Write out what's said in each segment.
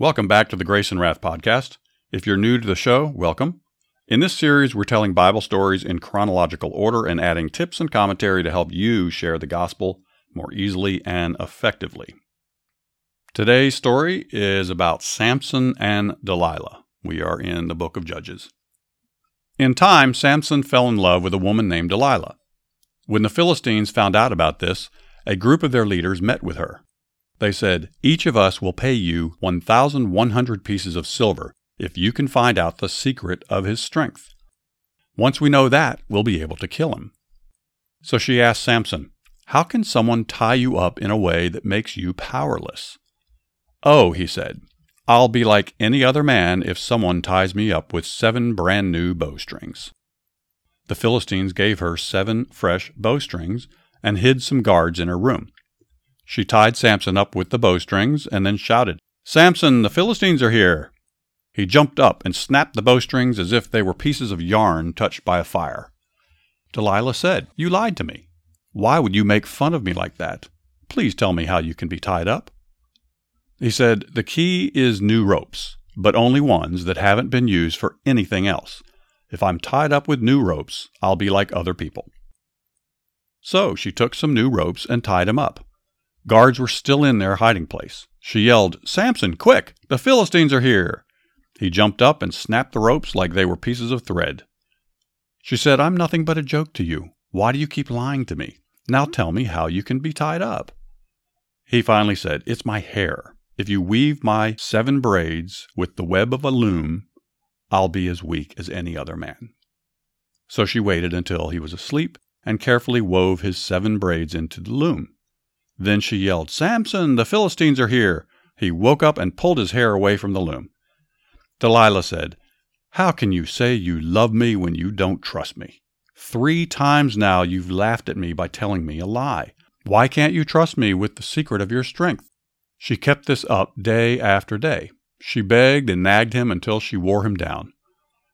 Welcome back to the Grace and Wrath podcast. If you're new to the show, welcome. In this series, we're telling Bible stories in chronological order and adding tips and commentary to help you share the gospel more easily and effectively. Today's story is about Samson and Delilah. We are in the book of Judges. In time, Samson fell in love with a woman named Delilah. When the Philistines found out about this, a group of their leaders met with her. They said, Each of us will pay you 1,100 pieces of silver if you can find out the secret of his strength. Once we know that, we'll be able to kill him. So she asked Samson, How can someone tie you up in a way that makes you powerless? Oh, he said, I'll be like any other man if someone ties me up with seven brand new bowstrings. The Philistines gave her seven fresh bowstrings and hid some guards in her room. She tied Samson up with the bowstrings and then shouted, Samson, the Philistines are here! He jumped up and snapped the bowstrings as if they were pieces of yarn touched by a fire. Delilah said, You lied to me. Why would you make fun of me like that? Please tell me how you can be tied up. He said, The key is new ropes, but only ones that haven't been used for anything else. If I'm tied up with new ropes, I'll be like other people. So she took some new ropes and tied him up. Guards were still in their hiding place. She yelled, Samson, quick! The Philistines are here! He jumped up and snapped the ropes like they were pieces of thread. She said, I'm nothing but a joke to you. Why do you keep lying to me? Now tell me how you can be tied up. He finally said, It's my hair. If you weave my seven braids with the web of a loom, I'll be as weak as any other man. So she waited until he was asleep and carefully wove his seven braids into the loom. Then she yelled, Samson, the Philistines are here. He woke up and pulled his hair away from the loom. Delilah said, How can you say you love me when you don't trust me? Three times now you've laughed at me by telling me a lie. Why can't you trust me with the secret of your strength? She kept this up day after day. She begged and nagged him until she wore him down.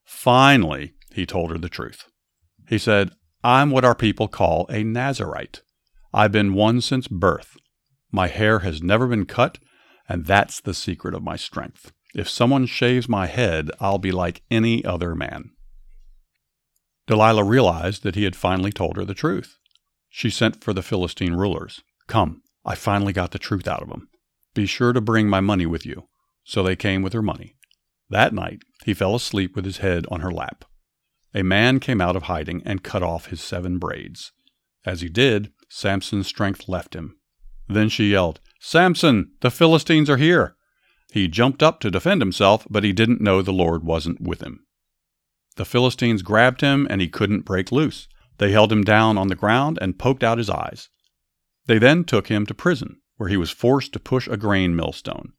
Finally, he told her the truth. He said, I'm what our people call a Nazarite. I've been one since birth. My hair has never been cut, and that's the secret of my strength. If someone shaves my head, I'll be like any other man. Delilah realized that he had finally told her the truth. She sent for the Philistine rulers. Come, I finally got the truth out of them. Be sure to bring my money with you. So they came with her money. That night, he fell asleep with his head on her lap. A man came out of hiding and cut off his seven braids. As he did, Samson's strength left him. Then she yelled, Samson, the Philistines are here. He jumped up to defend himself, but he didn't know the Lord wasn't with him. The Philistines grabbed him, and he couldn't break loose. They held him down on the ground and poked out his eyes. They then took him to prison, where he was forced to push a grain millstone.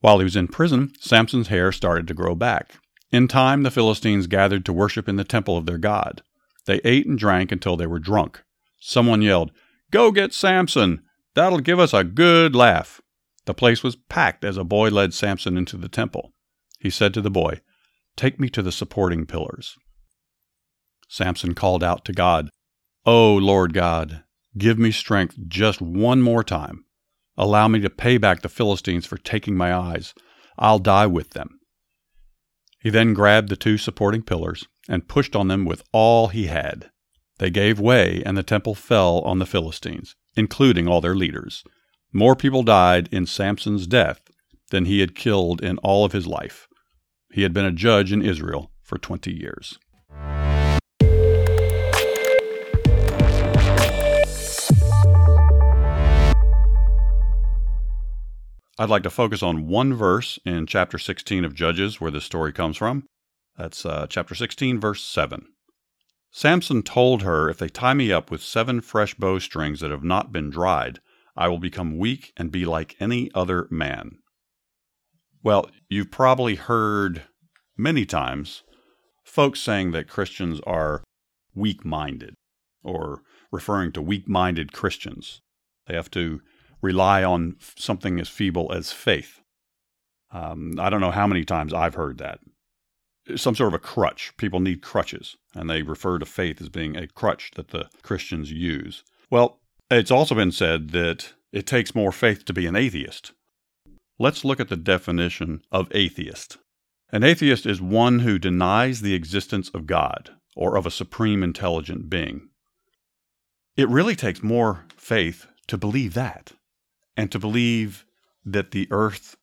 While he was in prison, Samson's hair started to grow back. In time, the Philistines gathered to worship in the temple of their god. They ate and drank until they were drunk. Someone yelled, Go get Samson! That'll give us a good laugh. The place was packed as a boy led Samson into the temple. He said to the boy, Take me to the supporting pillars. Samson called out to God, O oh, Lord God, give me strength just one more time. Allow me to pay back the Philistines for taking my eyes. I'll die with them. He then grabbed the two supporting pillars and pushed on them with all he had. They gave way, and the temple fell on the Philistines, including all their leaders. More people died in Samson's death than he had killed in all of his life. He had been a judge in Israel for 20 years. I'd like to focus on one verse in chapter 16 of Judges where this story comes from. That's uh, chapter 16, verse 7. Samson told her, If they tie me up with seven fresh bowstrings that have not been dried, I will become weak and be like any other man. Well, you've probably heard many times folks saying that Christians are weak minded or referring to weak minded Christians. They have to rely on something as feeble as faith. Um, I don't know how many times I've heard that. Some sort of a crutch. People need crutches, and they refer to faith as being a crutch that the Christians use. Well, it's also been said that it takes more faith to be an atheist. Let's look at the definition of atheist. An atheist is one who denies the existence of God or of a supreme intelligent being. It really takes more faith to believe that and to believe that the earth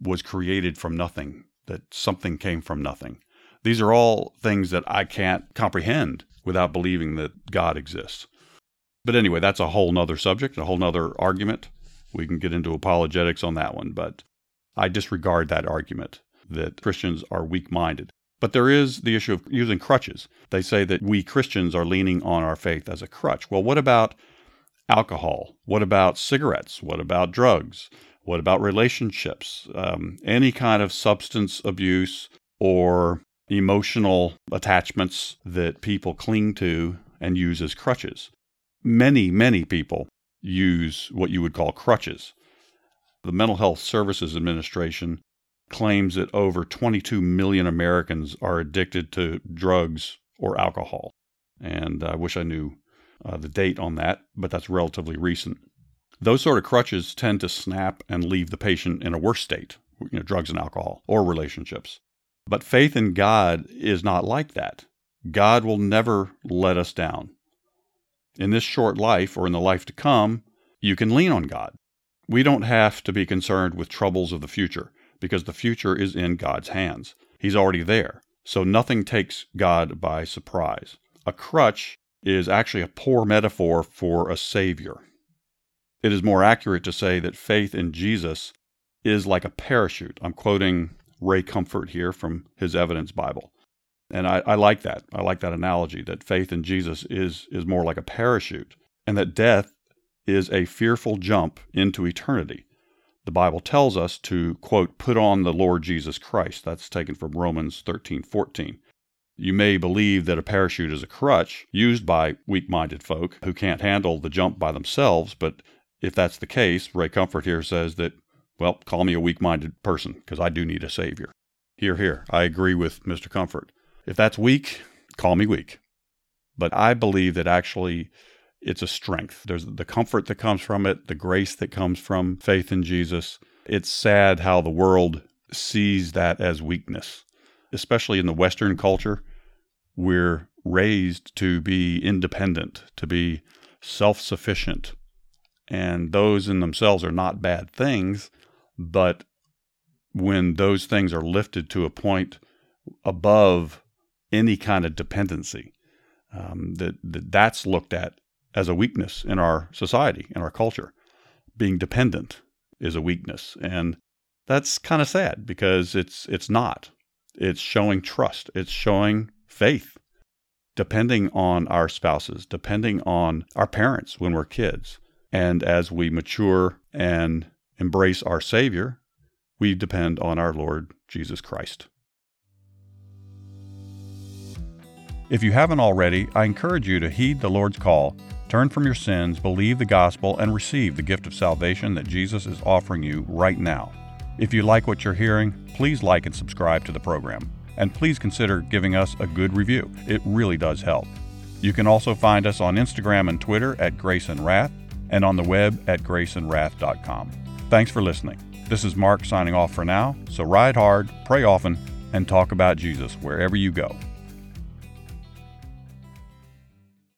was created from nothing, that something came from nothing. These are all things that I can't comprehend without believing that God exists. But anyway, that's a whole nother subject, a whole nother argument. We can get into apologetics on that one, but I disregard that argument that Christians are weak minded. But there is the issue of using crutches. They say that we Christians are leaning on our faith as a crutch. Well, what about alcohol? What about cigarettes? What about drugs? What about relationships? Um, any kind of substance abuse or emotional attachments that people cling to and use as crutches. Many, many people use what you would call crutches. The Mental Health Services Administration claims that over 22 million Americans are addicted to drugs or alcohol. And I wish I knew uh, the date on that, but that's relatively recent. Those sort of crutches tend to snap and leave the patient in a worse state, you know, drugs and alcohol or relationships. But faith in God is not like that. God will never let us down. In this short life or in the life to come, you can lean on God. We don't have to be concerned with troubles of the future because the future is in God's hands. He's already there. So nothing takes God by surprise. A crutch is actually a poor metaphor for a savior. It is more accurate to say that faith in Jesus is like a parachute. I'm quoting Ray Comfort here from his Evidence Bible. And I, I, like that. I like that analogy that faith in Jesus is, is more like a parachute, and that death is a fearful jump into eternity the Bible tells us to, quote, put on the Lord Jesus Christ. That's taken from Romans 13 14. You may believe that a parachute is a crutch used by weak minded folk who can't handle the jump by themselves, but if that's the case, Ray Comfort here says that, well, call me a weak minded person because I do need a Savior. Here, here, I agree with Mr. Comfort. If that's weak, call me weak. But I believe that actually it's a strength. There's the comfort that comes from it, the grace that comes from faith in Jesus. It's sad how the world sees that as weakness, especially in the Western culture. We're raised to be independent, to be self sufficient. And those in themselves are not bad things, but when those things are lifted to a point above any kind of dependency, um, that, that that's looked at as a weakness in our society, in our culture. Being dependent is a weakness. And that's kind of sad because it's it's not. It's showing trust. It's showing faith. Depending on our spouses, depending on our parents when we're kids. And as we mature and embrace our Savior, we depend on our Lord Jesus Christ. If you haven't already, I encourage you to heed the Lord's call Turn from your sins, believe the gospel, and receive the gift of salvation that Jesus is offering you right now. If you like what you're hearing, please like and subscribe to the program. And please consider giving us a good review. It really does help. You can also find us on Instagram and Twitter at Grace and Wrath and on the web at graceandwrath.com. Thanks for listening. This is Mark signing off for now, so ride hard, pray often, and talk about Jesus wherever you go.